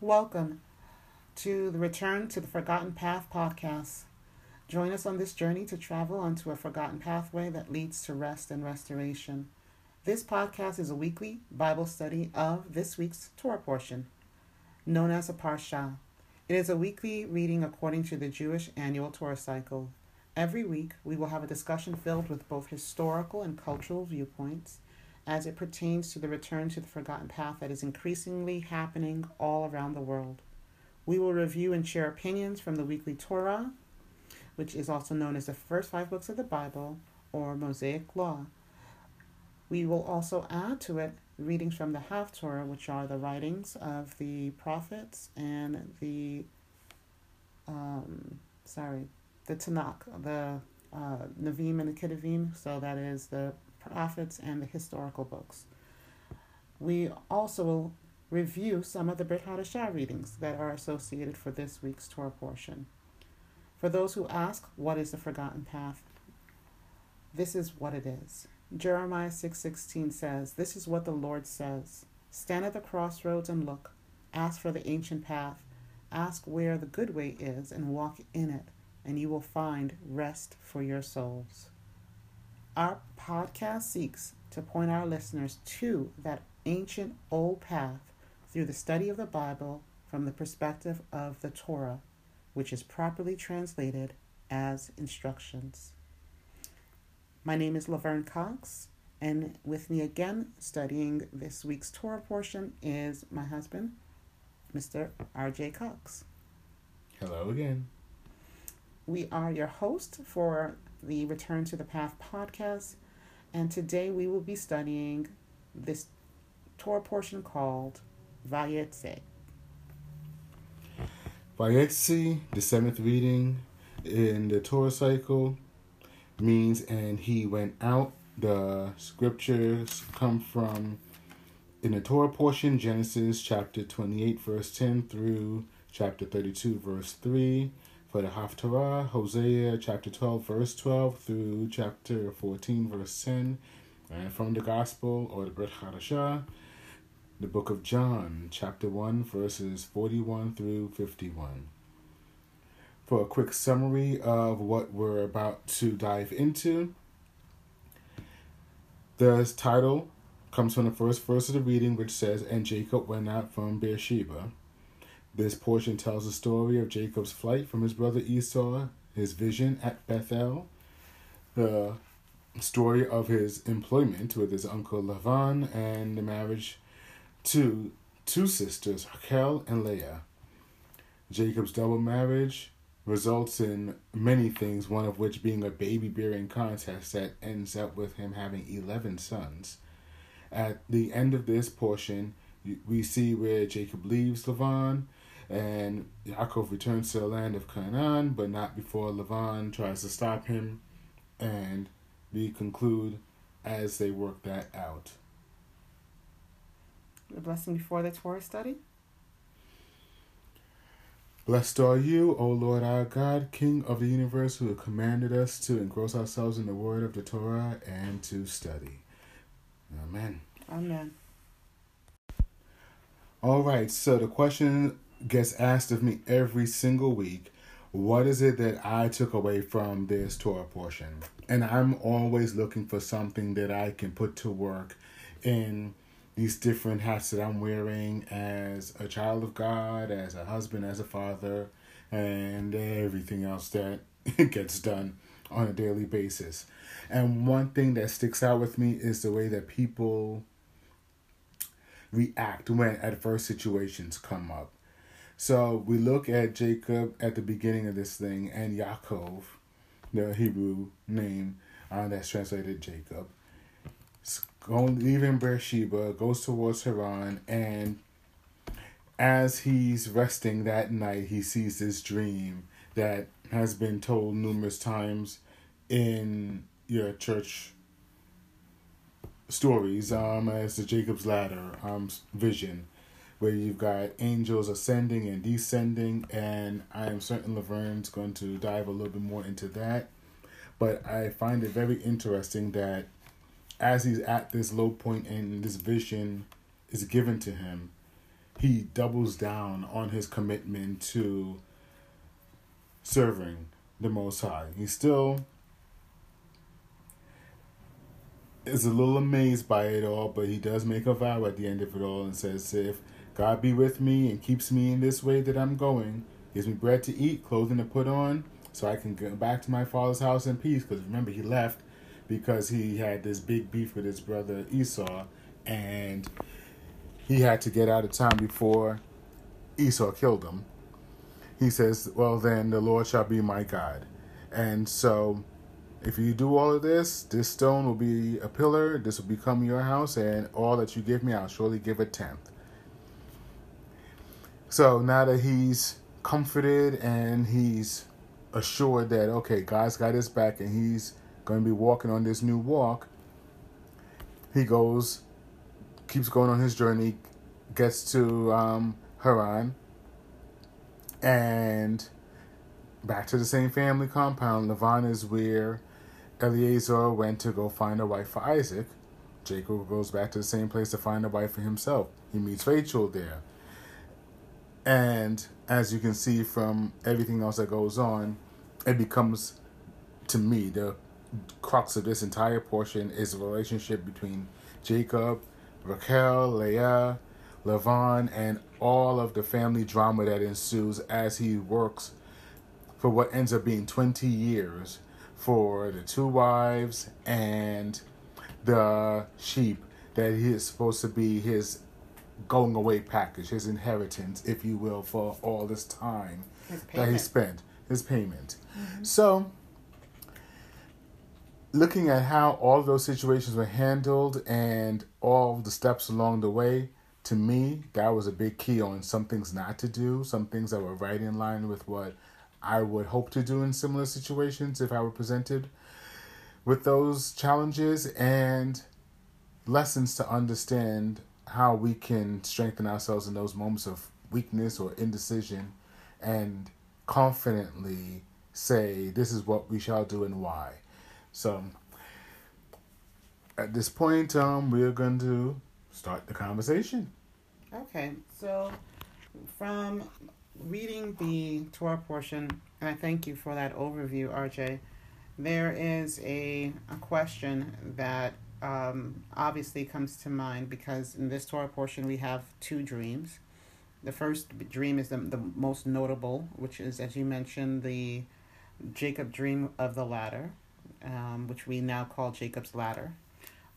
Welcome to the Return to the Forgotten Path podcast. Join us on this journey to travel onto a forgotten pathway that leads to rest and restoration. This podcast is a weekly Bible study of this week's Torah portion, known as a Parsha. It is a weekly reading according to the Jewish annual Torah cycle. Every week, we will have a discussion filled with both historical and cultural viewpoints as it pertains to the return to the forgotten path that is increasingly happening all around the world. We will review and share opinions from the weekly Torah, which is also known as the first five books of the Bible or Mosaic Law. We will also add to it readings from the Haftorah, which are the writings of the prophets and the, um, sorry, the Tanakh, the uh, Navim and the Ketuvim. So that is the prophets, and the historical books. We also review some of the Brit Hadashah readings that are associated for this week's Torah portion. For those who ask, what is the forgotten path? This is what it is. Jeremiah 6:16 says, "This is what the Lord says: Stand at the crossroads and look. Ask for the ancient path. Ask where the good way is and walk in it, and you will find rest for your souls." Our podcast seeks to point our listeners to that ancient old path through the study of the Bible from the perspective of the Torah, which is properly translated as instructions. My name is Laverne Cox, and with me again studying this week's Torah portion is my husband, Mr. R.J. Cox. Hello again. We are your host for the Return to the Path podcast, and today we will be studying this Torah portion called Vayetze. Vayetze, the seventh reading in the Torah cycle, means and he went out. The scriptures come from in the Torah portion, Genesis chapter 28, verse 10 through chapter 32, verse 3 for the Haftarah, Hosea chapter 12, verse 12 through chapter 14, verse 10. And from the Gospel or the Brit Hadashah, the book of John, chapter 1, verses 41 through 51. For a quick summary of what we're about to dive into, the title comes from the first verse of the reading, which says, And Jacob went out from Beersheba this portion tells the story of Jacob's flight from his brother Esau, his vision at Bethel, the story of his employment with his uncle Lavan, and the marriage to two sisters, Rachel and Leah. Jacob's double marriage results in many things, one of which being a baby bearing contest that ends up with him having 11 sons. At the end of this portion, we see where Jacob leaves Lavan and Yaakov returns to the land of Canaan, but not before Lavan tries to stop him, and we conclude as they work that out. The blessing before the Torah study. Blessed are you, O Lord our God, King of the universe, who commanded us to engross ourselves in the word of the Torah and to study. Amen. Amen. All right, so the question gets asked of me every single week what is it that I took away from this Torah portion? And I'm always looking for something that I can put to work in these different hats that I'm wearing as a child of God, as a husband, as a father, and everything else that gets done on a daily basis. And one thing that sticks out with me is the way that people react when adverse situations come up. So we look at Jacob at the beginning of this thing and Yaakov, the Hebrew name uh, that's translated Jacob, going leaving Beersheba, goes towards Haran, and as he's resting that night, he sees this dream that has been told numerous times in your church stories um, as the Jacob's Ladder um, vision where you've got angels ascending and descending, and I am certain Laverne's going to dive a little bit more into that. But I find it very interesting that as he's at this low point and this vision is given to him, he doubles down on his commitment to serving the Most High. He still is a little amazed by it all, but he does make a vow at the end of it all and says, If God be with me and keeps me in this way that I'm going, gives me bread to eat, clothing to put on, so I can go back to my father's house in peace. Because remember, he left because he had this big beef with his brother Esau, and he had to get out of town before Esau killed him. He says, Well, then the Lord shall be my God. And so if you do all of this, this stone will be a pillar, this will become your house, and all that you give me, I'll surely give a tenth. So now that he's comforted and he's assured that, okay, God's got his back and he's going to be walking on this new walk, he goes, keeps going on his journey, gets to um, Haran, and back to the same family compound. Lavan is where Eliezer went to go find a wife for Isaac. Jacob goes back to the same place to find a wife for himself. He meets Rachel there. And as you can see from everything else that goes on, it becomes, to me, the crux of this entire portion is the relationship between Jacob, Raquel, Leah, Lavan, and all of the family drama that ensues as he works for what ends up being 20 years for the two wives and the sheep that he is supposed to be his going away package, his inheritance, if you will, for all this time that he spent, his payment. Mm-hmm. So, looking at how all those situations were handled and all the steps along the way, to me, that was a big key on some things not to do, some things that were right in line with what I would hope to do in similar situations if I were presented with those challenges and lessons to understand how we can strengthen ourselves in those moments of weakness or indecision and confidently say, This is what we shall do and why. So, at this point, um, we're going to start the conversation. Okay, so from reading the Torah portion, and I thank you for that overview, RJ, there is a, a question that um, obviously comes to mind because in this Torah portion we have two dreams. The first dream is the, the most notable, which is, as you mentioned, the Jacob dream of the ladder, um, which we now call Jacob's ladder.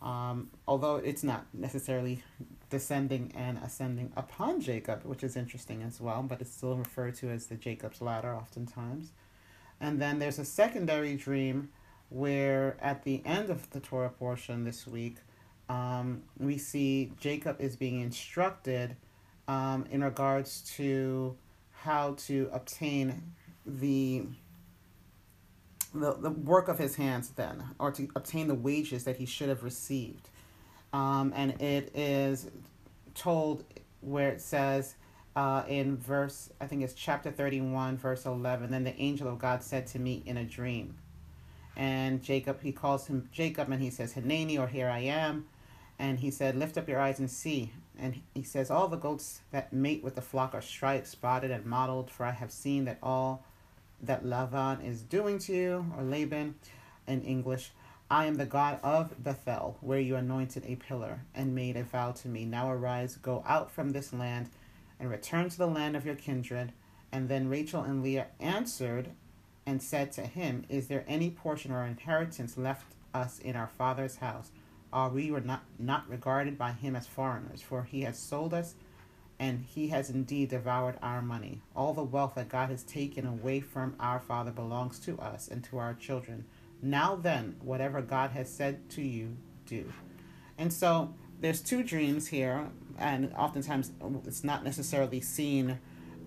Um, although it's not necessarily descending and ascending upon Jacob, which is interesting as well, but it's still referred to as the Jacob's ladder oftentimes. And then there's a secondary dream where at the end of the Torah portion this week, um, we see Jacob is being instructed um, in regards to how to obtain the the, the work of his hands then, or to obtain the wages that he should have received. Um, and it is told where it says uh, in verse, I think it's chapter 31, verse 11, then the angel of God said to me in a dream. And Jacob, he calls him Jacob and he says, Hineni, or here I am. And he said, Lift up your eyes and see. And he says, All the goats that mate with the flock are striped, spotted, and mottled, for I have seen that all that Lavan is doing to you, or Laban in English. I am the God of Bethel, where you anointed a pillar and made a vow to me. Now arise, go out from this land, and return to the land of your kindred. And then Rachel and Leah answered and said to him, Is there any portion or inheritance left us in our father's house? Are we were not, not regarded by him as foreigners? For he has sold us and he has indeed devoured our money. All the wealth that God has taken away from our Father belongs to us and to our children. Now then, whatever God has said to you, do. And so there's two dreams here, and oftentimes it's not necessarily seen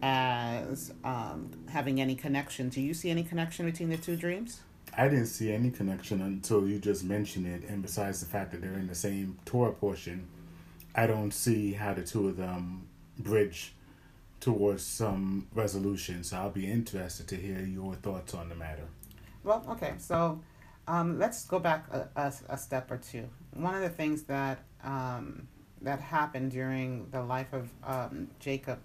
as um, having any connection. Do you see any connection between the two dreams? I didn't see any connection until you just mentioned it, and besides the fact that they're in the same Torah portion, I don't see how the two of them bridge towards some resolution. So I'll be interested to hear your thoughts on the matter. Well, okay, so um, let's go back a, a, a, step or two. One of the things that um, that happened during the life of um, Jacob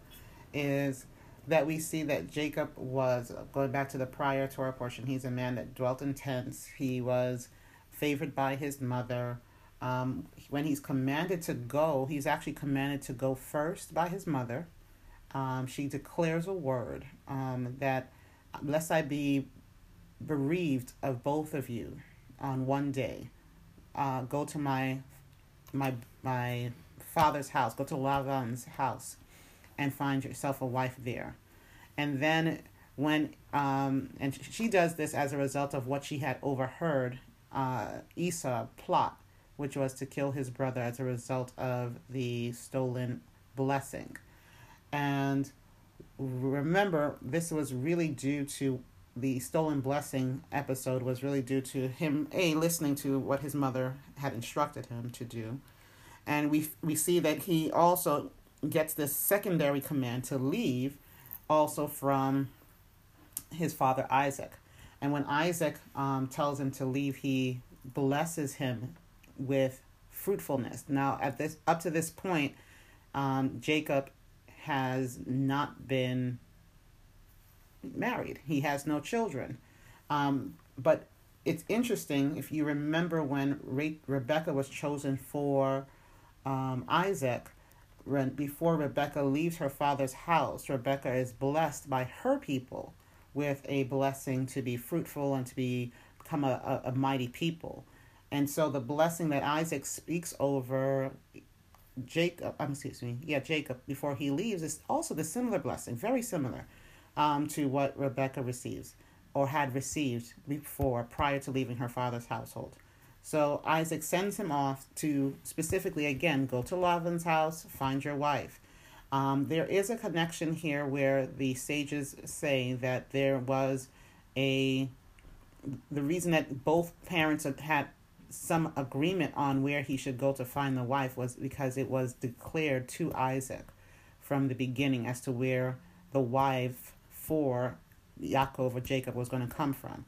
is that we see that Jacob was going back to the prior Torah portion. He's a man that dwelt in tents. He was favored by his mother. Um, when he's commanded to go, he's actually commanded to go first by his mother. Um, she declares a word um, that, lest I be bereaved of both of you on one day, uh, go to my my my father's house, go to Lavan's house, and find yourself a wife there. And then when um, and she does this as a result of what she had overheard uh, Esau plot, which was to kill his brother as a result of the stolen blessing. And remember, this was really due to the stolen blessing episode was really due to him a listening to what his mother had instructed him to do and we we see that he also gets this secondary command to leave also from his father Isaac and when Isaac um, tells him to leave he blesses him with fruitfulness now at this up to this point um, Jacob has not been married. He has no children. Um, but it's interesting if you remember when Re- Rebecca was chosen for um, Isaac, before Rebecca leaves her father's house, Rebecca is blessed by her people with a blessing to be fruitful and to be become a, a, a mighty people. And so the blessing that Isaac speaks over Jacob, um, excuse me, yeah, Jacob, before he leaves is also the similar blessing, very similar um, to what Rebecca receives or had received before prior to leaving her father's household. So Isaac sends him off to specifically, again, go to Lavan's house, find your wife. Um, there is a connection here where the sages say that there was a the reason that both parents had some agreement on where he should go to find the wife was because it was declared to Isaac from the beginning as to where the wife for Yaakov or Jacob was going to come from.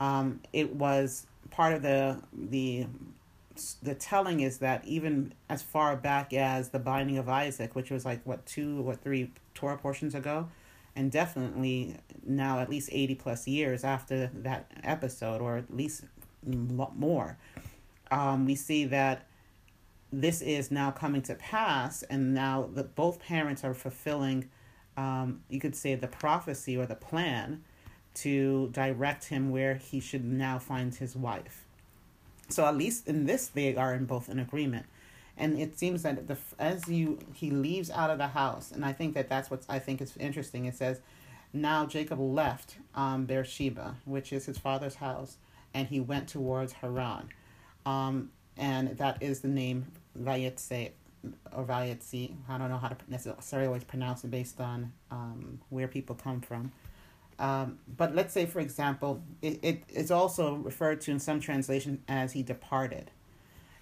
Um, it was part of the the the telling is that even as far back as the binding of Isaac, which was like what two or three Torah portions ago, and definitely now at least eighty plus years after that episode, or at least more, um, we see that this is now coming to pass, and now that both parents are fulfilling um, you could say, the prophecy or the plan to direct him where he should now find his wife. So at least in this, they are in both in agreement. And it seems that the as you he leaves out of the house, and I think that that's what I think is interesting. It says, now Jacob left um, Beersheba, which is his father's house, and he went towards Haran, um, and that is the name Vayetze or Vayetzi. I don't know how to necessarily always pronounce it based on um, where people come from. Um, but let's say, for example, it, it is also referred to in some translation as he departed.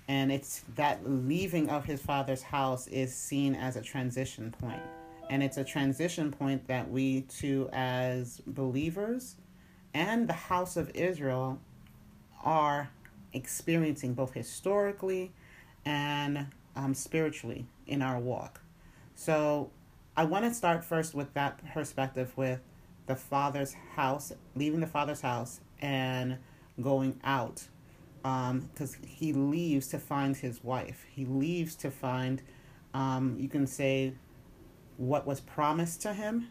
And it's that leaving of his father's house is seen as a transition point. And it's a transition point that we too, as believers and the house of Israel, are experiencing both historically and um, spiritually in our walk. So I want to start first with that perspective with the father's house, leaving the father's house and going out. Because um, he leaves to find his wife. He leaves to find, um, you can say, what was promised to him.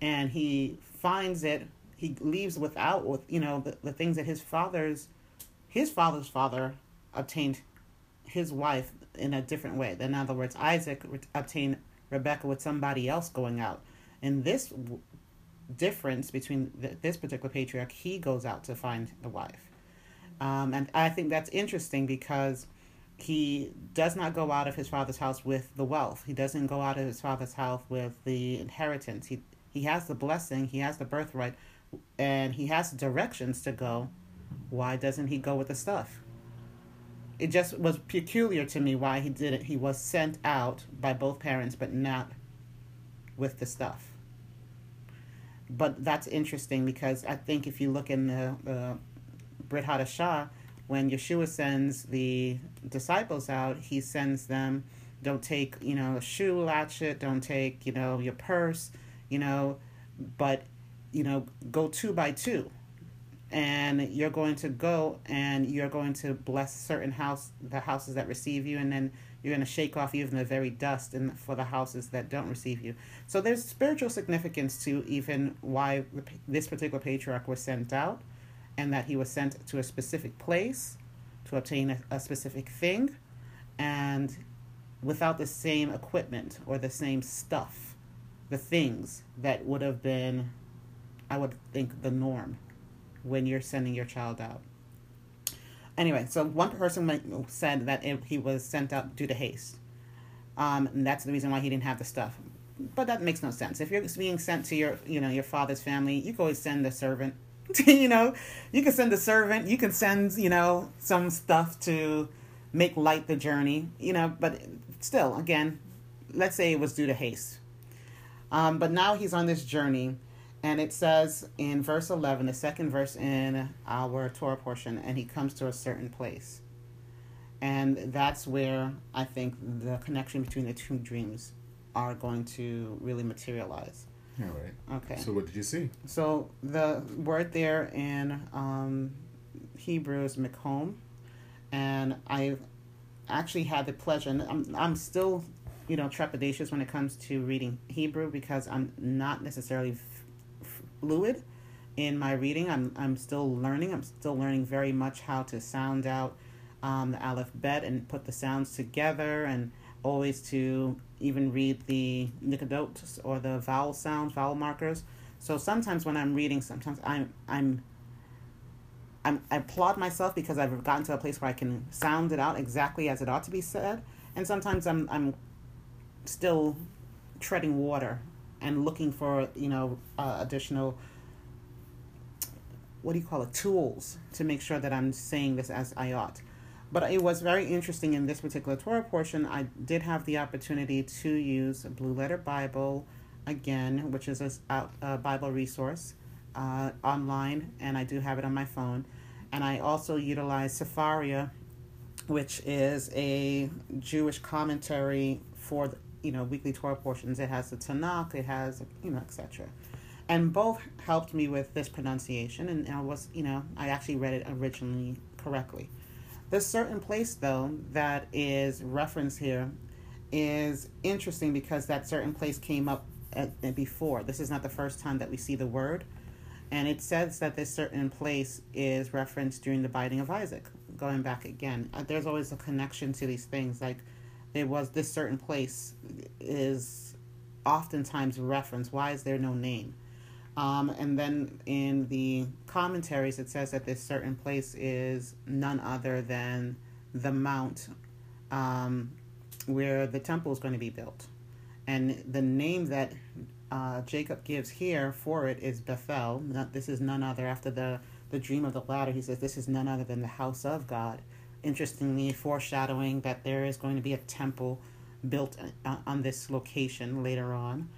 And he finds it, he leaves without, with you know, the, the things that his father's, his father's father obtained his wife in a different way. In other words, Isaac obtained Rebecca with somebody else going out. In this difference between the, this particular patriarch, he goes out to find the wife. Um, and I think that's interesting because he does not go out of his father's house with the wealth. He doesn't go out of his father's house with the inheritance. He he has the blessing, he has the birthright, and he has directions to go. Why doesn't he go with the stuff? it just was peculiar to me why he did it. He was sent out by both parents, but not with the stuff. But that's interesting because I think if you look in the, the Brit Hadashah, when Yeshua sends the disciples out, he sends them don't take you know a shoe latchet don't take you know your purse you know but you know go two by two. And you're going to go and you're going to bless certain house the houses that receive you and then you're going to shake off even the very dust and for the houses that don't receive you so there's spiritual significance to even why this particular patriarch was sent out and that he was sent to a specific place to obtain a, a specific thing and without the same equipment or the same stuff the things that would have been i would think the norm when you're sending your child out. Anyway, so one person said that it, he was sent out due to haste. Um, and that's the reason why he didn't have the stuff. But that makes no sense. If you're being sent to your, you know, your father's family, you can always send the servant. you know, you can send the servant. You can send, you know, some stuff to make light the journey. You know, but still, again, let's say it was due to haste. Um, but now he's on this journey and it says in verse 11, the second verse in our Torah portion, and he comes to a certain place. And that's where I think the connection between the two dreams are going to really materialize. All right. Okay. So what did you see? So the word there in um, Hebrew is mikhom, and I actually had the pleasure, and I'm, I'm still, you know, trepidatious when it comes to reading Hebrew because I'm not necessarily fluid in my reading. I'm I'm still learning. I'm still learning very much how to sound out um, the aleph bet and put the sounds together, and always to even read the nikodot or the vowel sounds, vowel markers. So sometimes when I'm reading, sometimes I'm I'm I'm, I applaud myself because I've gotten to a place where I can sound it out exactly as it ought to be said, and sometimes I'm I'm still treading water and looking for you know uh, additional what do you call it tools to make sure that I'm saying this as I ought. But it was very interesting in this particular Torah portion. I did have the opportunity to use Blue Letter Bible again, which is a, a Bible resource uh, online, and I do have it on my phone. And I also utilize Sefaria, which is a Jewish commentary for you know weekly Torah portions. It has the Tanakh, it has you know etc. And both helped me with this pronunciation, and I was you know I actually read it originally correctly. The certain place though that is referenced here is interesting because that certain place came up at, at before. This is not the first time that we see the word. And it says that this certain place is referenced during the binding of Isaac. Going back again, uh, there's always a connection to these things. Like there was this certain place is oftentimes referenced. Why is there no name? Um, and then in the commentaries, it says that this certain place is none other than the mount um, where the temple is going to be built. And the name that uh, Jacob gives here for it is Bethel. This is none other after the, the dream of the ladder. He says this is none other than the house of God interestingly foreshadowing that there is going to be a temple built uh, on this location later on.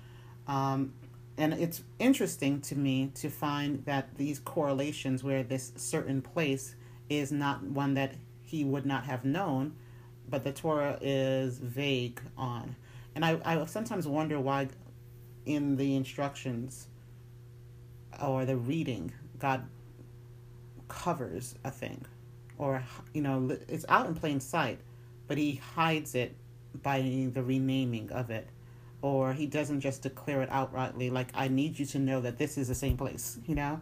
Um, and it's interesting to me to find that these correlations where this certain place is not one that he would not have known, but the Torah is vague on. And I, I sometimes wonder why in the instructions or the reading, God covers a thing or you know it's out in plain sight but he hides it by the renaming of it. Or he doesn't just declare it outrightly like i need you to know that this is the same place you know?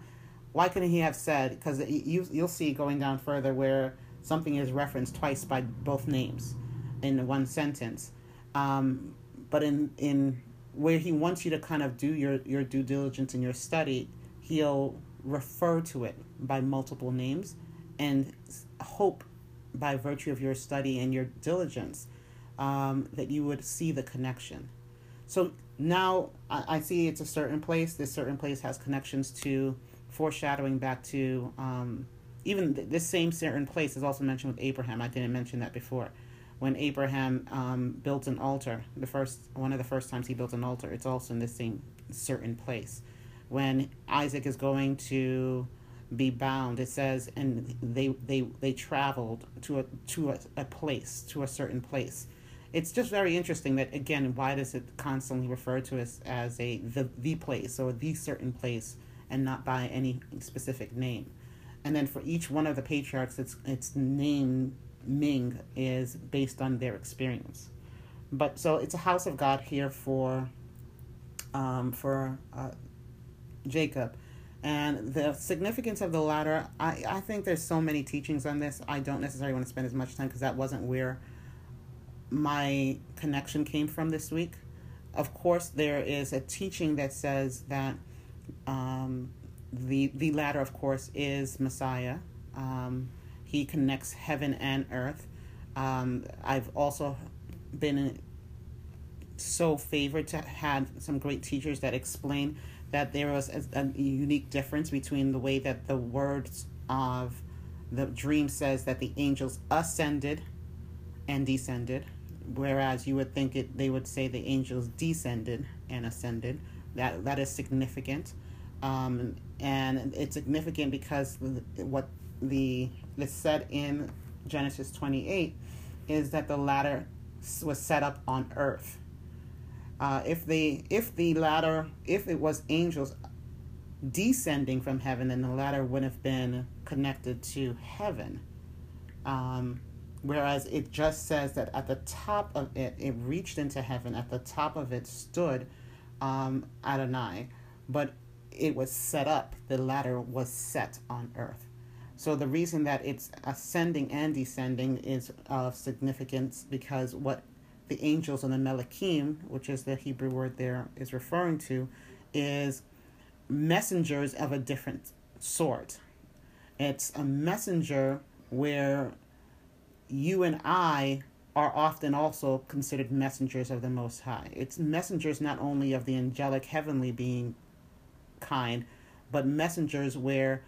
Why couldn't he have said because you, you'll see going down further where something is referenced twice by both names in one sentence. Um, but in in where he wants you to kind of do your, your due diligence in your study he'll refer to it by multiple names and hope by virtue of your study and your diligence um, that you would see the connection. So now I, I, see it's a certain place. This certain place has connections to foreshadowing back to um, even th- this same certain place is also mentioned with Abraham. I didn't mention that before. When Abraham um, built an altar, the first one of the first times he built an altar, it's also in this same certain place. When Isaac is going to be bound. It says, and they they they traveled to a to a, a place to a certain place. it's just very interesting that again, why does it constantly refer to us as a the the place or the certain place and not by any specific name? And then for each one of the patriarchs, its its name Ming is based on their experience. But so it's a house of God here for um, for uh, Jacob. And the significance of the ladder, I, I think there's so many teachings on this. I don't necessarily want to spend as much time because that wasn't where my connection came from this week. Of course, there is a teaching that says that um, the the ladder, of course, is Messiah. Um, he connects heaven and earth. Um, I've also been so favored to have some great teachers that explain that there was a, a unique difference between the way that the words of the dream says that the angels ascended and descended, whereas you would think it they would say the angels descended and ascended. That that is significant, um, and it's significant because what the is said in Genesis twenty eight is that the ladder was set up on earth uh, if the if the ladder if it was angels descending from heaven, then the ladder would have been connected to heaven. Um, whereas it just says that at the top of it, it reached into heaven. At the top of it stood um, Adonai, but it was set up. The ladder was set on earth. So the reason that it's ascending and descending is of significance because what the angels and the Melachim, which is the Hebrew word there is referring to, is messengers of a different sort. It's a messenger where you and I are often also considered messengers of the Most High. It's messengers not only of the angelic heavenly being kind, but messengers where,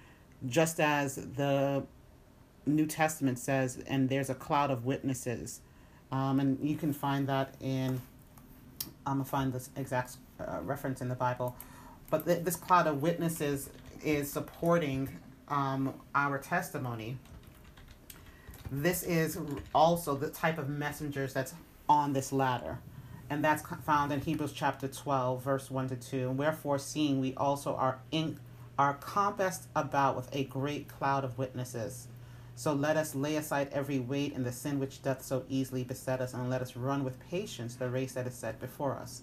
just as the New Testament says, and there's a cloud of witnesses um, and you can find that in, I'm going to find this exact uh, reference in the Bible. But th- this cloud of witnesses is supporting um, our testimony. This is also the type of messengers that's on this ladder. And that's found in Hebrews chapter 12, verse 1 to 2. Wherefore, seeing we also are, in, are compassed about with a great cloud of witnesses so let us lay aside every weight and the sin which doth so easily beset us, and let us run with patience the race that is set before us.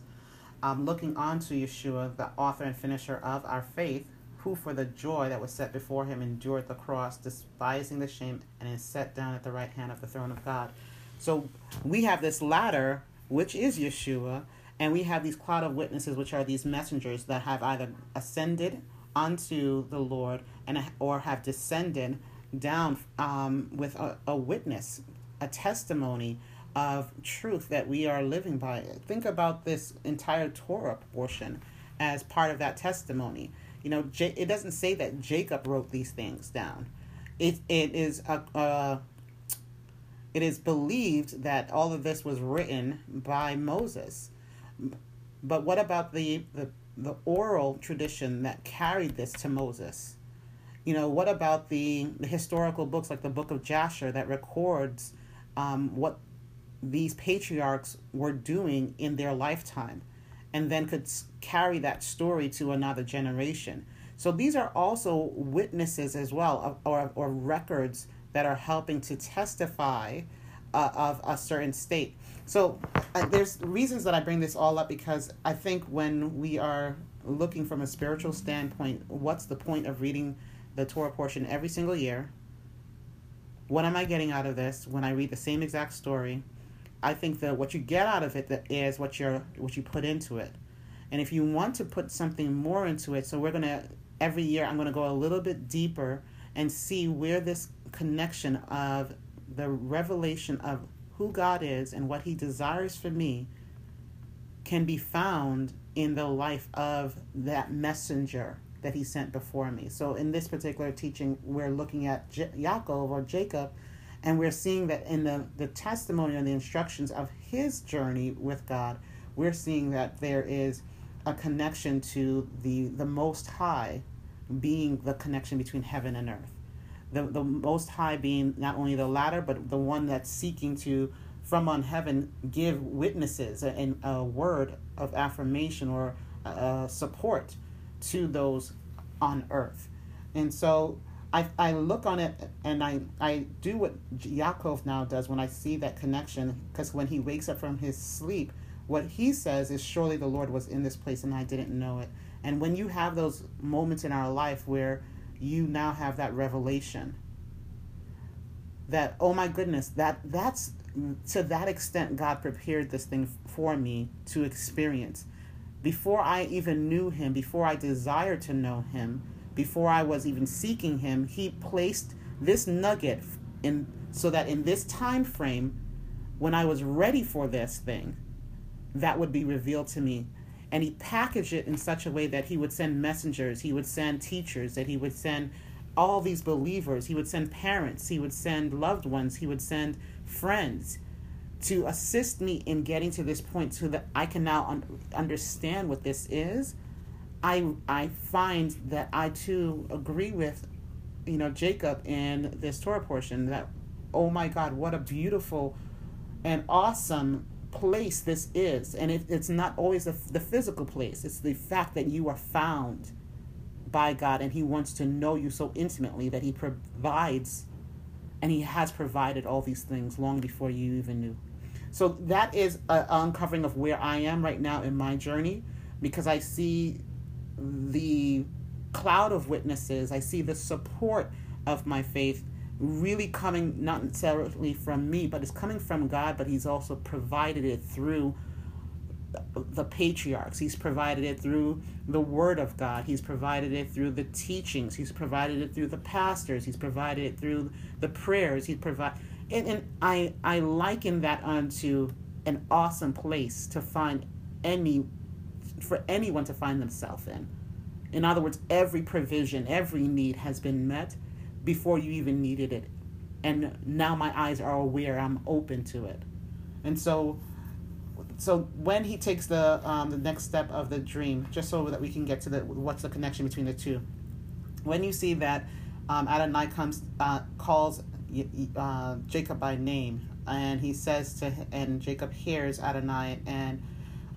Um, looking on to Yeshua, the author and finisher of our faith, who for the joy that was set before him endured the cross, despising the shame, and is set down at the right hand of the throne of God. So we have this ladder, which is Yeshua, and we have these cloud of witnesses, which are these messengers that have either ascended unto the Lord and or have descended down um, with a, a witness, a testimony of truth that we are living by. Think about this entire Torah portion as part of that testimony. You know, it doesn't say that Jacob wrote these things down. It it is a, a it is believed that all of this was written by Moses. But what about the, the, the oral tradition that carried this to Moses? You know, what about the, the historical books like the Book of Jasher that records um, what these patriarchs were doing in their lifetime and then could carry that story to another generation? So these are also witnesses as well, or, or records that are helping to testify uh, of a certain state. So uh, there's reasons that I bring this all up because I think when we are looking from a spiritual standpoint, what's the point of reading the Torah portion every single year. What am I getting out of this when I read the same exact story? I think that what you get out of it is what you're what you put into it. And if you want to put something more into it, so we're gonna every year I'm gonna go a little bit deeper and see where this connection of the revelation of who God is and what He desires for me can be found in the life of that messenger that he sent before me. So in this particular teaching, we're looking at J- Yaakov or Jacob, and we're seeing that in the, the testimony and the instructions of his journey with God, we're seeing that there is a connection to the, the Most High being the connection between heaven and earth. The, the Most High being not only the ladder, but the one that's seeking to from on heaven give witnesses and a, word of affirmation or uh, support to those on earth. And so I, I look on it and I, I do what Yaakov now does when I see that connection, because when he wakes up from his sleep, what he says is, Surely the Lord was in this place and I didn't know it. And when you have those moments in our life where you now have that revelation, that, oh my goodness, that that's to that extent God prepared this thing for me to experience. Before I even knew him, before I desired to know him, before I was even seeking him, he placed this nugget in so that in this time frame when I was ready for this thing, that would be revealed to me. And he packaged it in such a way that he would send messengers, he would send teachers, that he would send all these believers, he would send parents, he would send loved ones, he would send friends to assist me in getting to this point so that I can now un- understand what this is I I find that I too agree with, you know, Jacob in this Torah portion that, oh my God, what a beautiful and awesome place this is, and it, it's not always the, the physical place. It's the fact that you are found by God, and He wants to know you so intimately that He provides, and He has provided all these things long before you even knew. So that is an uncovering of where I am right now in my journey, because I see the cloud of witnesses, I see the support of my faith really coming not necessarily from me, but it's coming from God, but He's also provided it through the patriarchs. He's provided it through the Word of God. He's provided it through the teachings. He's provided it through the pastors. He's provided it through the prayers. He's provided, and, and I I liken that unto an awesome place to find any for anyone to find themselves in. In other words, every provision, every need has been met before you even needed it. And now my eyes are aware, I'm open to it. And so so when he takes the um, the next step of the dream, just so that we can get to the what's the connection between the two. When you see that um, Adonai comes uh, calls uh, Jacob by name, and he says to and Jacob hears Adonai and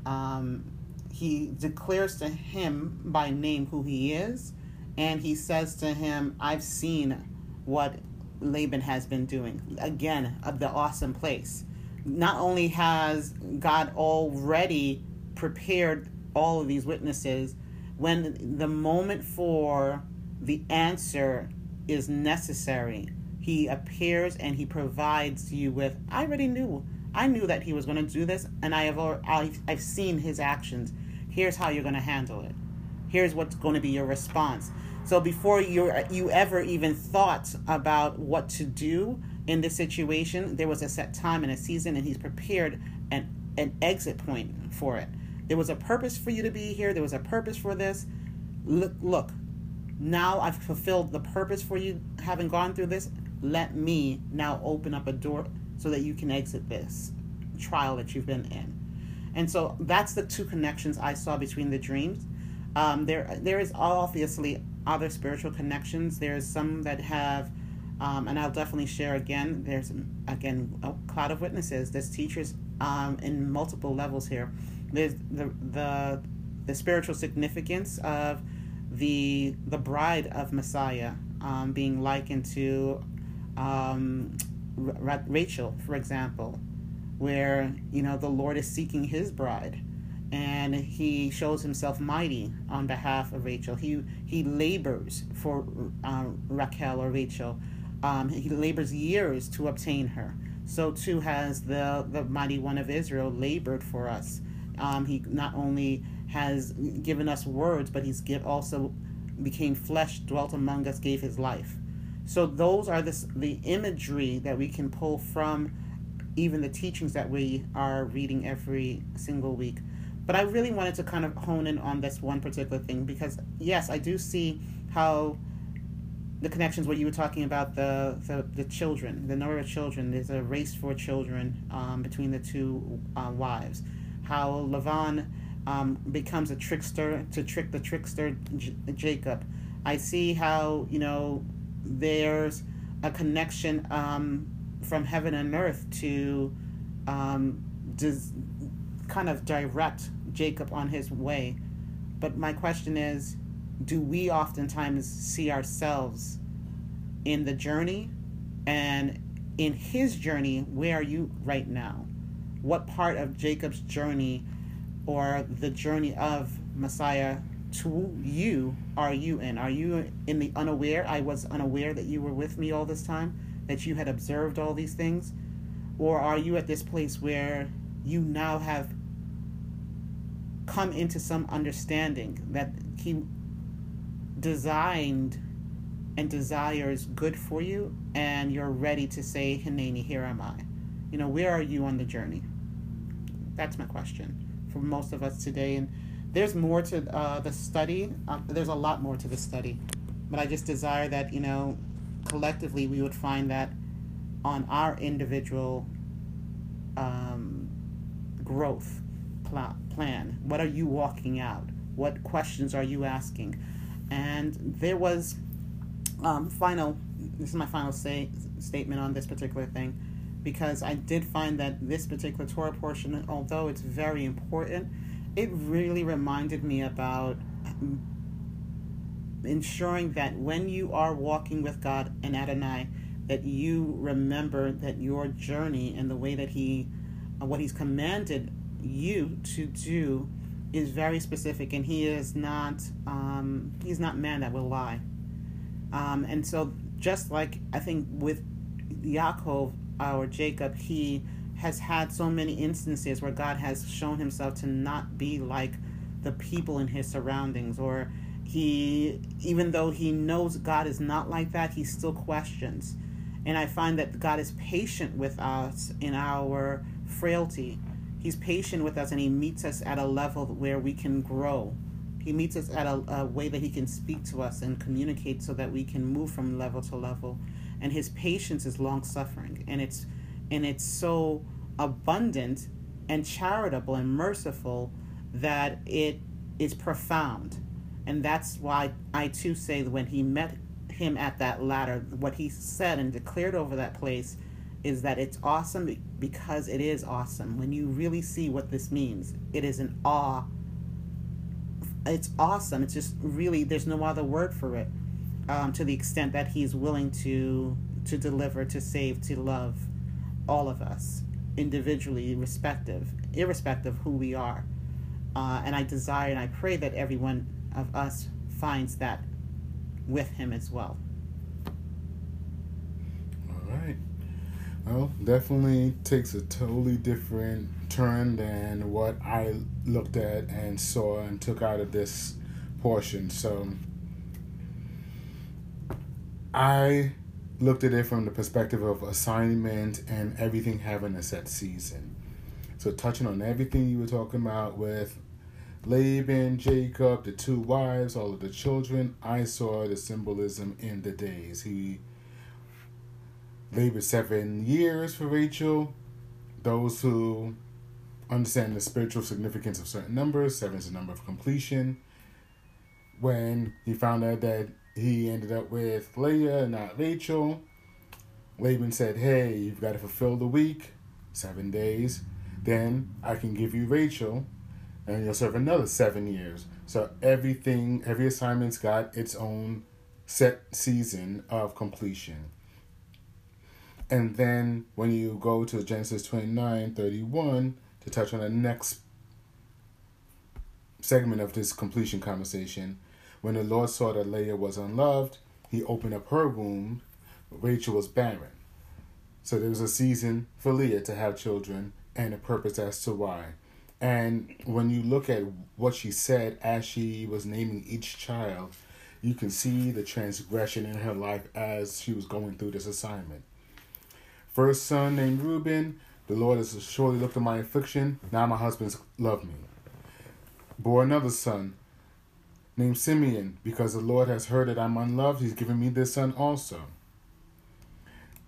um, he declares to him by name who he is, and he says to him, I've seen what Laban has been doing. Again, of the awesome place. Not only has God already prepared all of these witnesses, when the moment for the answer is necessary, he appears and he provides you with, I already knew. I knew that he was going to do this, and I have I've, I've seen his actions. Here's how you're going to handle it. Here's what's going to be your response. So before you you ever even thought about what to do in this situation there was a set time and a season and he's prepared an an exit point for it. There was a purpose for you to be here. There was a purpose for this. Look look now i've fulfilled the purpose for you having gone through this let me now open up a door so that you can exit this trial that you've been in and so that's the two connections I saw between the dreams. Um, there, there is obviously other spiritual connections. There's some that have, um, and I'll definitely share again. There's again a cloud of witnesses. There's teachers um, in multiple levels here. There's the the the spiritual significance of the the bride of Messiah um, being likened to um, Rachel, for example where you know the Lord is seeking His bride, and He shows Himself mighty on behalf of Rachel. He he labors for um, Raquel or Rachel. Um, he labors years to obtain her. So too has the the mighty one of Israel labored for us. Um, he not only has given us words, but he's give also became flesh, dwelt among us, gave his life. So those are this the imagery that we can pull from even the teachings that we are reading every single week. But I really wanted to kind of hone in on this one particular thing because, yes, I do see how the connections what you were talking about the, the, the children, the number of children, there's a race for children um, between the two uh, wives. How Lavan um, becomes a trickster to trick the trickster J- Jacob. I see how, you know, there's a connection um, from heaven and earth to um, does kind of direct Jacob on his way. But my question is do we oftentimes see ourselves in the journey and in his journey where are you right now what part of jacob's journey or the journey of messiah to you are you in are you in the unaware i was unaware that you were with me all this time that you had observed all these things or are you at this place where you now have come into some understanding that he designed and desires good for you and you're ready to say Hineni, here am I. You know, where are you on the journey? That's my question for most of us today. And there's more to uh, the study. Um, there's a lot more to the study. But I just desire that, you know, collectively we would find that on our individual um, growth pl- plan. What are you walking out? What questions are you asking? And there was um, final. This is my final say statement on this particular thing, because I did find that this particular Torah portion, although it's very important, it really reminded me about ensuring that when you are walking with God and Adonai, that you remember that your journey and the way that He, uh, what He's commanded you to do is very specific and he is not um, he's not man that will lie. Um, and so just like i think with yaakov our jacob he has had so many instances where god has shown himself to not be like the people in his surroundings or he even though he knows god is not like that he still questions and i find that god is patient with us in our frailty He's patient with us and He meets us at a level where we can grow. He meets us at a, a way that He can speak to us and communicate so that we can move from level to level. And His patience is long suffering and it's and it's so abundant and charitable and merciful that it is profound. And that's why I too say that when he met him at that ladder, what he said and declared over that place is that it's awesome because it is awesome. When you really see what this means, it is an awe. It's awesome. It's just really there's no other word for it. Um, to the extent that he's willing to to deliver, to save, to love all of us individually, respective, irrespective of who we are. Uh, and I desire and I pray that everyone of us finds that with him as well. All right. Well, definitely takes a totally different turn than what I looked at and saw and took out of this portion. So I looked at it from the perspective of assignment and everything having a set season. So touching on everything you were talking about with Laban, Jacob, the two wives, all of the children, I saw the symbolism in the days. He labored seven years for Rachel. Those who understand the spiritual significance of certain numbers, seven is the number of completion. When he found out that he ended up with Leah not Rachel, Laban said, Hey, you've got to fulfill the week, seven days. Then I can give you Rachel, and you'll serve another seven years. So everything, every assignment's got its own set season of completion. And then when you go to Genesis 29 31 to touch on the next segment of this completion conversation, when the Lord saw that Leah was unloved, he opened up her womb. Rachel was barren. So there was a season for Leah to have children and a purpose as to why. And when you look at what she said as she was naming each child, you can see the transgression in her life as she was going through this assignment. First son named Reuben, the Lord has surely looked at my affliction. Now my husband's loved me. Bore another son named Simeon, because the Lord has heard that I'm unloved. He's given me this son also.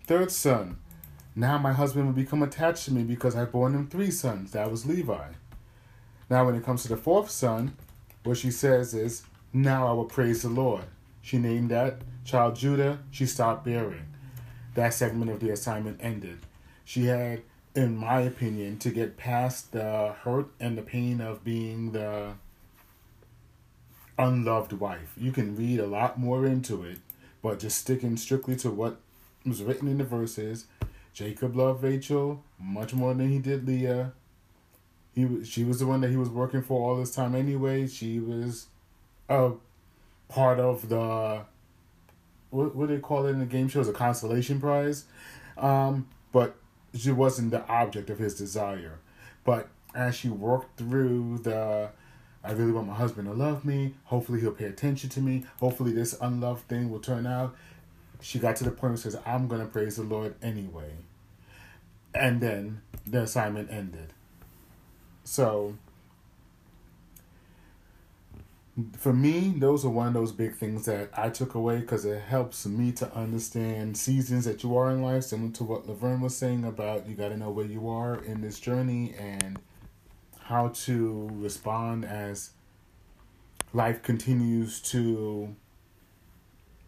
Third son, now my husband will become attached to me because I've borne him three sons. That was Levi. Now, when it comes to the fourth son, what she says is, Now I will praise the Lord. She named that child Judah. She stopped bearing that segment of the assignment ended. She had in my opinion, to get past the hurt and the pain of being the unloved wife. You can read a lot more into it, but just sticking strictly to what was written in the verses, Jacob loved Rachel much more than he did Leah. He she was the one that he was working for all this time anyway. She was a part of the what what do they call it in the game shows a consolation prize, um, but she wasn't the object of his desire. But as she worked through the I really want my husband to love me. Hopefully he'll pay attention to me. Hopefully this unloved thing will turn out. She got to the point where says, I'm gonna praise the Lord anyway. And then the assignment ended. So for me, those are one of those big things that I took away because it helps me to understand seasons that you are in life, similar to what Laverne was saying about you got to know where you are in this journey and how to respond as life continues to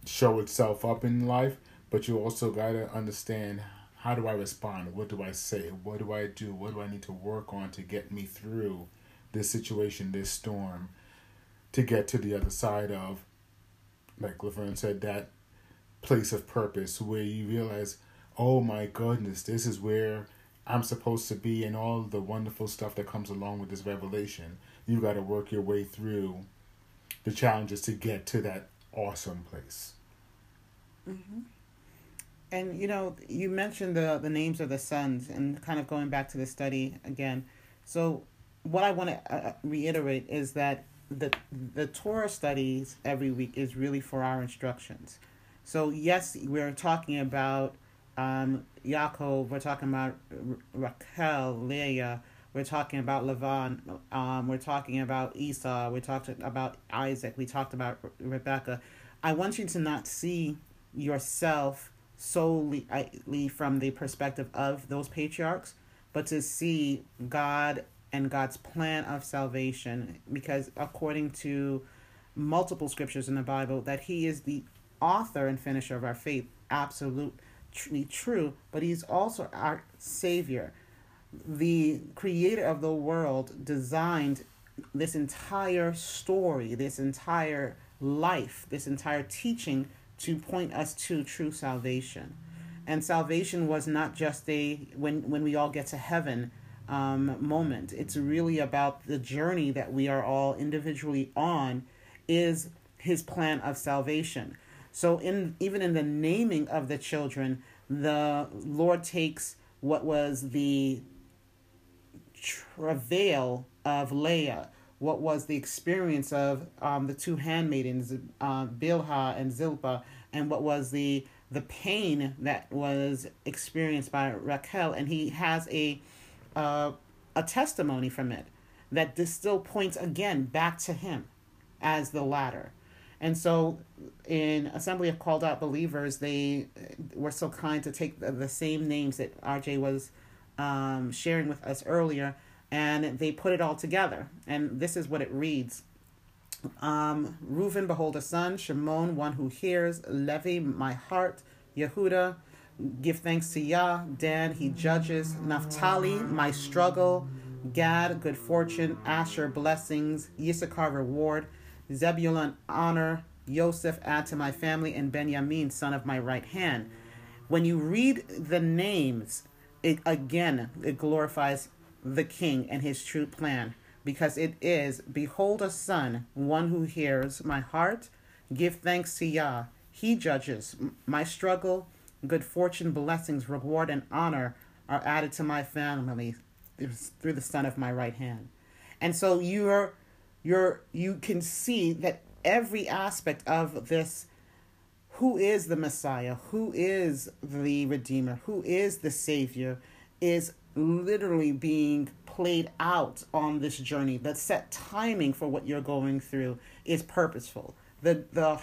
show itself up in life, but you also got to understand how do I respond? What do I say? What do I do? What do I need to work on to get me through this situation, this storm, to get to the other side of, like Laverne said, that place of purpose where you realize, oh my goodness, this is where I'm supposed to be and all the wonderful stuff that comes along with this revelation. You got to work your way through the challenges to get to that awesome place. Mm-hmm. And you know, you mentioned the the names of the sons, and kind of going back to the study again. So, what I want to uh, reiterate is that the the Torah studies every week is really for our instructions. So yes, we're talking about um, Yaakov, we're talking about Rachel, Leah, we're talking about Lavan, um, we're talking about Esau, we're talking about Isaac, we talked about Rebecca. I want you to not see yourself solely from the perspective of those patriarchs, but to see God and God's plan of salvation, because according to multiple scriptures in the Bible, that He is the author and finisher of our faith, absolute true, but he's also our savior. The creator of the world designed this entire story, this entire life, this entire teaching to point us to true salvation. And salvation was not just a when when we all get to heaven um, moment. It's really about the journey that we are all individually on. Is His plan of salvation. So in even in the naming of the children, the Lord takes what was the travail of Leah, what was the experience of um, the two handmaidens, uh, Bilhah and Zilpah, and what was the the pain that was experienced by Raquel, and he has a uh, a testimony from it that this still points again back to him as the ladder. And so in Assembly of Called Out Believers, they were so kind to take the, the same names that RJ was um, sharing with us earlier, and they put it all together. And this is what it reads. Um, Reuven, behold a son. Shimon, one who hears. Levi, my heart. Yehuda, give thanks to Yah. Dan, he judges. Naphtali, my struggle. Gad, good fortune. Asher, blessings. Yissachar, reward. Zebulun honor, Joseph add to my family, and Benjamin son of my right hand. When you read the names, it again it glorifies the king and his true plan because it is behold a son, one who hears my heart, give thanks to Yah. He judges my struggle, good fortune, blessings, reward, and honor are added to my family through the son of my right hand. And so you're you're you can see that every aspect of this who is the Messiah, who is the Redeemer, who is the Savior, is literally being played out on this journey. The set timing for what you're going through is purposeful. The the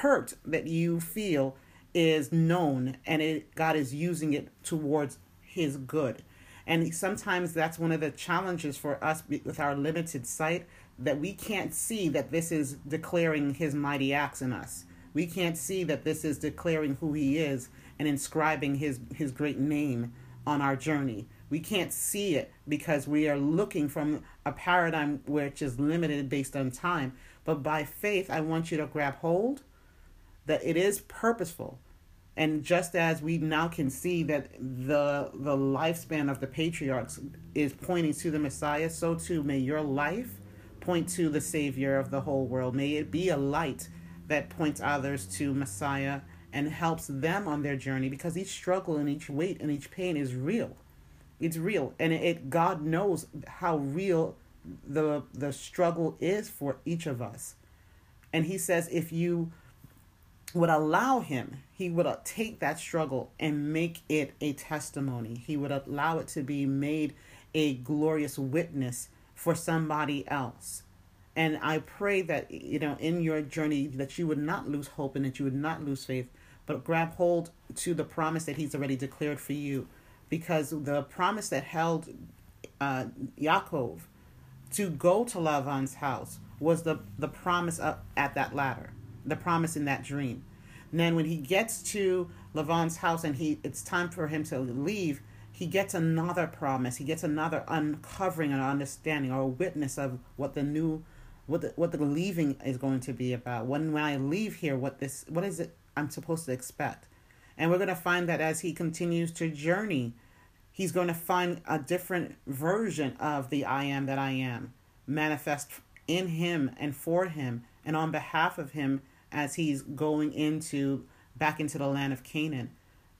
hurt that you feel is known and it God is using it towards his good. And sometimes that's one of the challenges for us with our limited sight that we can't see that this is declaring his mighty acts in us. We can't see that this is declaring who he is and inscribing his, his great name on our journey. We can't see it because we are looking from a paradigm which is limited based on time. But by faith, I want you to grab hold that it is purposeful. And just as we now can see that the the lifespan of the patriarchs is pointing to the Messiah, so too may your life point to the Savior of the whole world. May it be a light that points others to Messiah and helps them on their journey because each struggle and each weight and each pain is real. It's real. And it God knows how real the the struggle is for each of us. And he says if you would allow him, he would uh, take that struggle and make it a testimony. He would allow it to be made a glorious witness for somebody else. And I pray that, you know, in your journey, that you would not lose hope and that you would not lose faith, but grab hold to the promise that He's already declared for you. Because the promise that held uh, Yaakov to go to Lavan's house was the, the promise up at that ladder, the promise in that dream. And then when he gets to Lavan's house and he it's time for him to leave, he gets another promise. He gets another uncovering and understanding or witness of what the new what the, what the leaving is going to be about. When when I leave here, what this what is it I'm supposed to expect? And we're going to find that as he continues to journey, he's going to find a different version of the I am that I am manifest in him and for him and on behalf of him as he's going into back into the land of Canaan.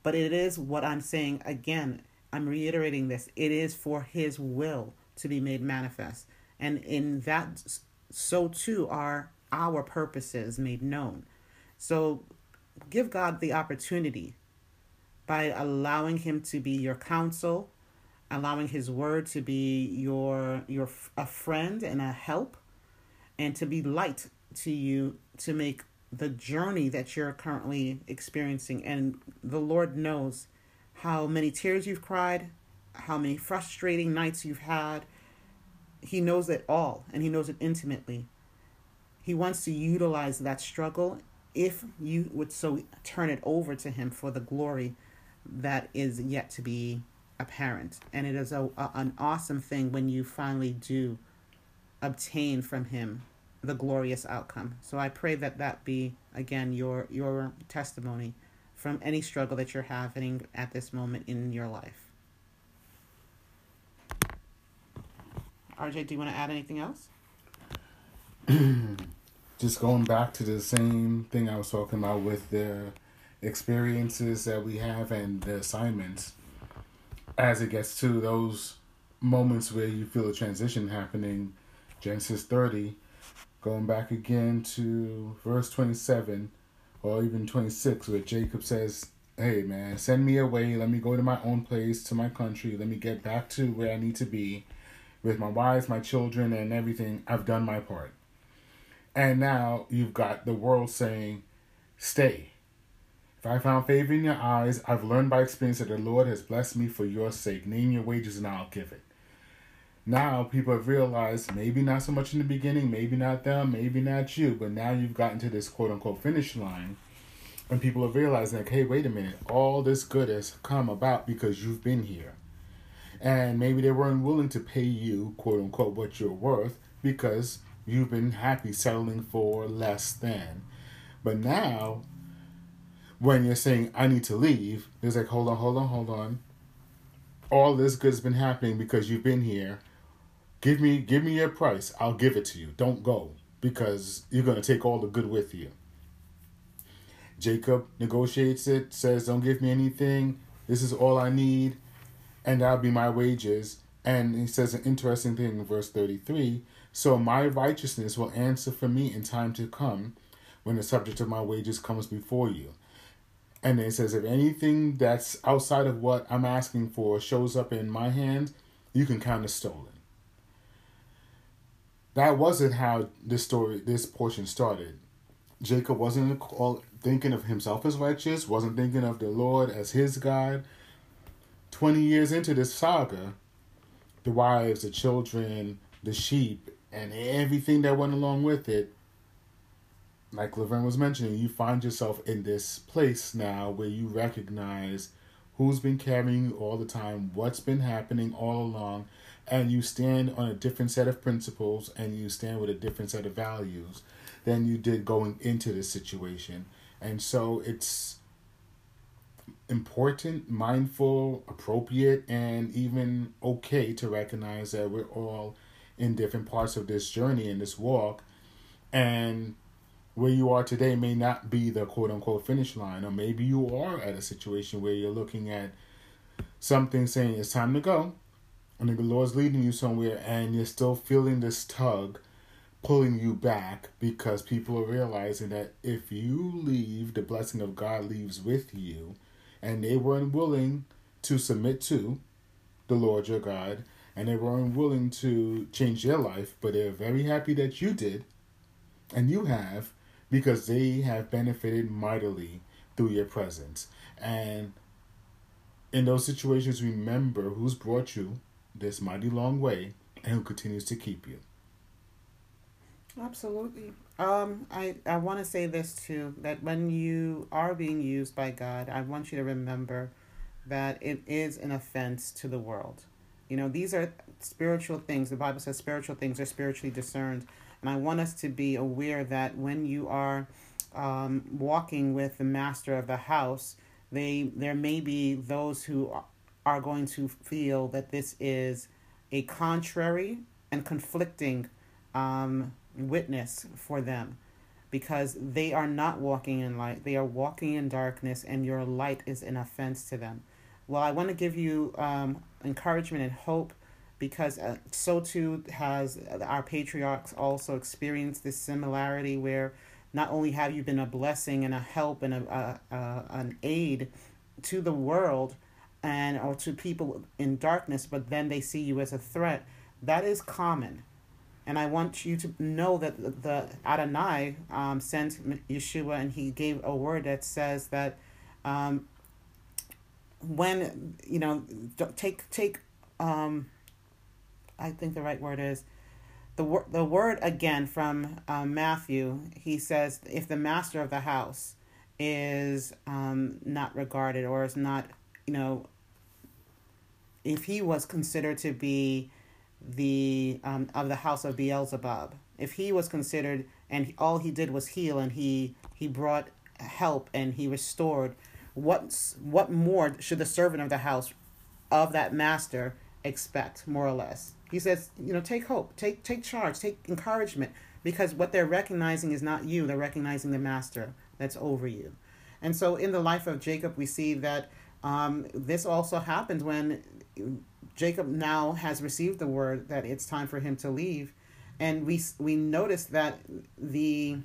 But it is what I'm saying again I'm reiterating this. It is for His will to be made manifest. And in that, so too are our purposes made known. So give God the opportunity by allowing Him to be your counsel, allowing His word to be your your a friend and a help, and to be light to you to make the journey that you're currently experiencing. And the Lord knows how many tears you've cried, how many frustrating nights you've had. He knows it all and he knows it intimately. He wants to utilize that struggle if you would so turn it over to him for the glory that is yet to be apparent. And it is a, a an awesome thing when you finally do obtain from him the glorious outcome. So I pray that that be again your your testimony from any struggle that you're having at this moment in your life. RJ, do you want to add anything else? Just going back to the same thing I was talking about with the experiences that we have and the assignments as it gets to those moments where you feel a transition happening genesis 30 going back again to verse 27 or even 26, where Jacob says, Hey man, send me away. Let me go to my own place, to my country. Let me get back to where I need to be with my wives, my children, and everything. I've done my part. And now you've got the world saying, Stay. If I found favor in your eyes, I've learned by experience that the Lord has blessed me for your sake. Name your wages and I'll give it. Now people have realized maybe not so much in the beginning, maybe not them, maybe not you, but now you've gotten to this quote unquote finish line. And people are realizing, like, hey, wait a minute, all this good has come about because you've been here. And maybe they weren't willing to pay you, quote unquote, what you're worth because you've been happy settling for less than. But now, when you're saying, I need to leave, it's like, hold on, hold on, hold on. All this good has been happening because you've been here Give me give me your price. I'll give it to you. Don't go because you're going to take all the good with you. Jacob negotiates it, says, Don't give me anything. This is all I need, and that'll be my wages. And he says an interesting thing in verse 33 So my righteousness will answer for me in time to come when the subject of my wages comes before you. And then it says, If anything that's outside of what I'm asking for shows up in my hand, you can count as stolen that wasn't how this story, this portion started. Jacob wasn't thinking of himself as righteous, wasn't thinking of the Lord as his God. 20 years into this saga, the wives, the children, the sheep, and everything that went along with it, like Laverne was mentioning, you find yourself in this place now where you recognize who's been carrying you all the time, what's been happening all along, and you stand on a different set of principles and you stand with a different set of values than you did going into this situation. And so it's important, mindful, appropriate, and even okay to recognize that we're all in different parts of this journey in this walk. And where you are today may not be the quote unquote finish line, or maybe you are at a situation where you're looking at something saying it's time to go, and the Lord's leading you somewhere, and you're still feeling this tug pulling you back because people are realizing that if you leave, the blessing of God leaves with you, and they were unwilling to submit to the Lord your God, and they were unwilling to change their life, but they're very happy that you did, and you have, because they have benefited mightily through your presence. And in those situations, remember who's brought you this mighty long way and who continues to keep you. Absolutely. Um, I, I want to say this too that when you are being used by God, I want you to remember that it is an offense to the world. You know, these are spiritual things. The Bible says spiritual things are spiritually discerned. And I want us to be aware that when you are um, walking with the master of the house, they there may be those who are going to feel that this is a contrary and conflicting um, witness for them because they are not walking in light. They are walking in darkness, and your light is an offense to them. Well, I want to give you um, encouragement and hope because uh, so too has our patriarchs also experienced this similarity where not only have you been a blessing and a help and a, a, a an aid to the world and or to people in darkness, but then they see you as a threat. That is common and I want you to know that the Adonai um, sent Yeshua and he gave a word that says that um, when, you know, take, take, um, I think the right word is, the, wor- the word again from um, Matthew, he says, if the master of the house is um, not regarded or is not, you know, if he was considered to be the um, of the house of Beelzebub. If he was considered and all he did was heal and he he brought help and he restored, what what more should the servant of the house of that master expect more or less? He says, you know, take hope, take take charge, take encouragement because what they're recognizing is not you, they're recognizing the master that's over you. And so in the life of Jacob we see that um, this also happens when Jacob now has received the word that it's time for him to leave, and we we notice that the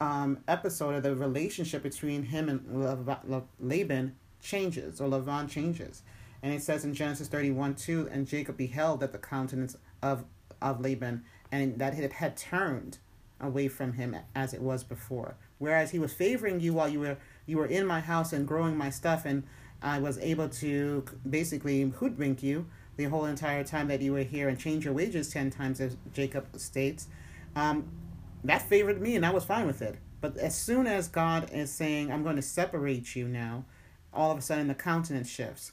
um, episode of the relationship between him and Laban changes, or Lavan changes, and it says in Genesis thirty one two, and Jacob beheld that the countenance of of Laban, and that it had turned away from him as it was before. Whereas he was favoring you while you were you were in my house and growing my stuff and I was able to basically hoodwink you the whole entire time that you were here and change your wages 10 times, as Jacob states. Um, that favored me, and I was fine with it. But as soon as God is saying, I'm going to separate you now, all of a sudden the countenance shifts.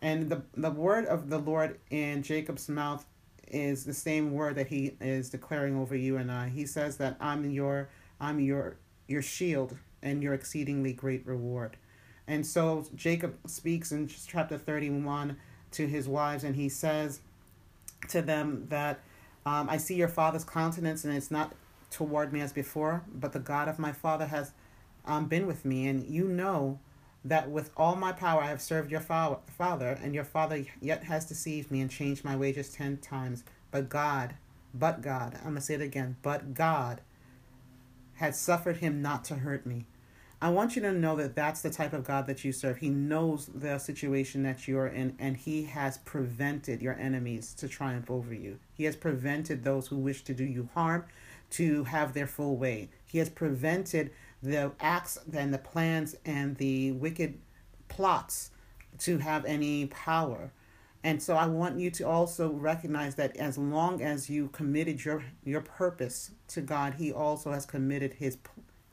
And the, the word of the Lord in Jacob's mouth is the same word that he is declaring over you and I. He says that I'm your I'm your your shield and your exceedingly great reward. And so Jacob speaks in chapter 31 to his wives, and he says to them that um, I see your father's countenance, and it's not toward me as before, but the God of my father has um, been with me. And you know that with all my power I have served your fa- father, and your father yet has deceived me and changed my wages ten times. But God, but God, I'm going to say it again, but God had suffered him not to hurt me. I want you to know that that's the type of God that you serve. He knows the situation that you're in, and He has prevented your enemies to triumph over you. He has prevented those who wish to do you harm to have their full way. He has prevented the acts and the plans and the wicked plots to have any power. And so I want you to also recognize that as long as you committed your your purpose to God, He also has committed His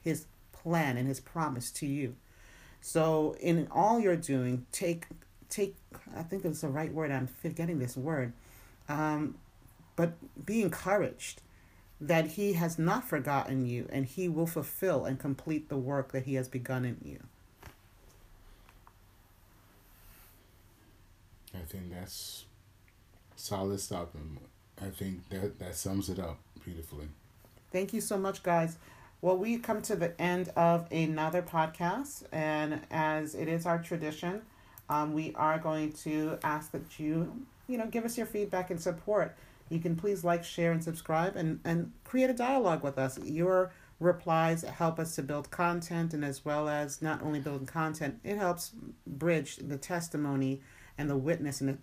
His plan and his promise to you. So, in all you're doing, take take, I think it's the right word, I'm forgetting this word, um, but be encouraged that He has not forgotten you and He will fulfill and complete the work that He has begun in you. I think that's solid stopping. I think that that sums it up beautifully. Thank you so much, guys. Well, we come to the end of another podcast, and as it is our tradition, um, we are going to ask that you, you know, give us your feedback and support. You can please like, share, and subscribe, and and create a dialogue with us. Your replies help us to build content, and as well as not only building content, it helps bridge the testimony and the witness and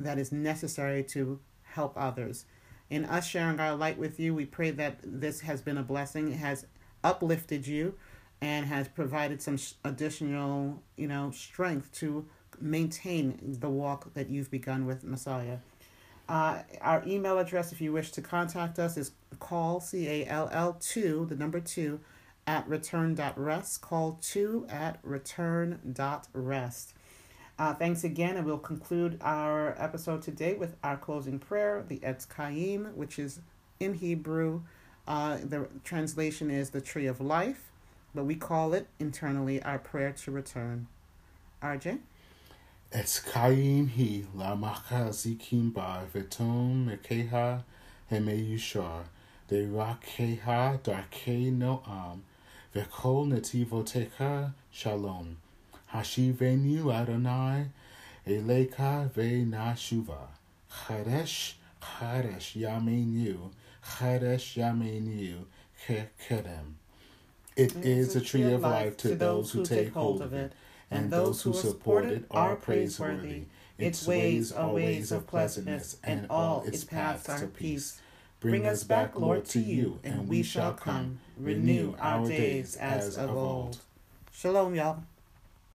that is necessary to help others. In us sharing our light with you, we pray that this has been a blessing. It has uplifted you and has provided some additional, you know, strength to maintain the walk that you've begun with Messiah. Uh, our email address, if you wish to contact us, is call C A L L two the number two at return.rest. Call two at return.rest. Uh, thanks again, and we'll conclude our episode today with our closing prayer, the Etz Chaim, which is in Hebrew. Uh, the translation is the tree of life, but we call it internally our prayer to return. RJ? Etz Chaim hi lamaka zikim ba vetom mekeha hemeyushar de rakeha darke noam vekol netivotecha shalom. Hashivenu Adonai Eleka ve Nashuva. Chadesh, Chadesh Yamenu, Chadesh Yamenu Kedem. It is a tree of life to those who take hold of it, and those who support it are praiseworthy. Its ways are ways of pleasantness, and all its paths are peace. Bring us back, Lord, to you, and we shall come. Renew our days as of old. Shalom, y'all.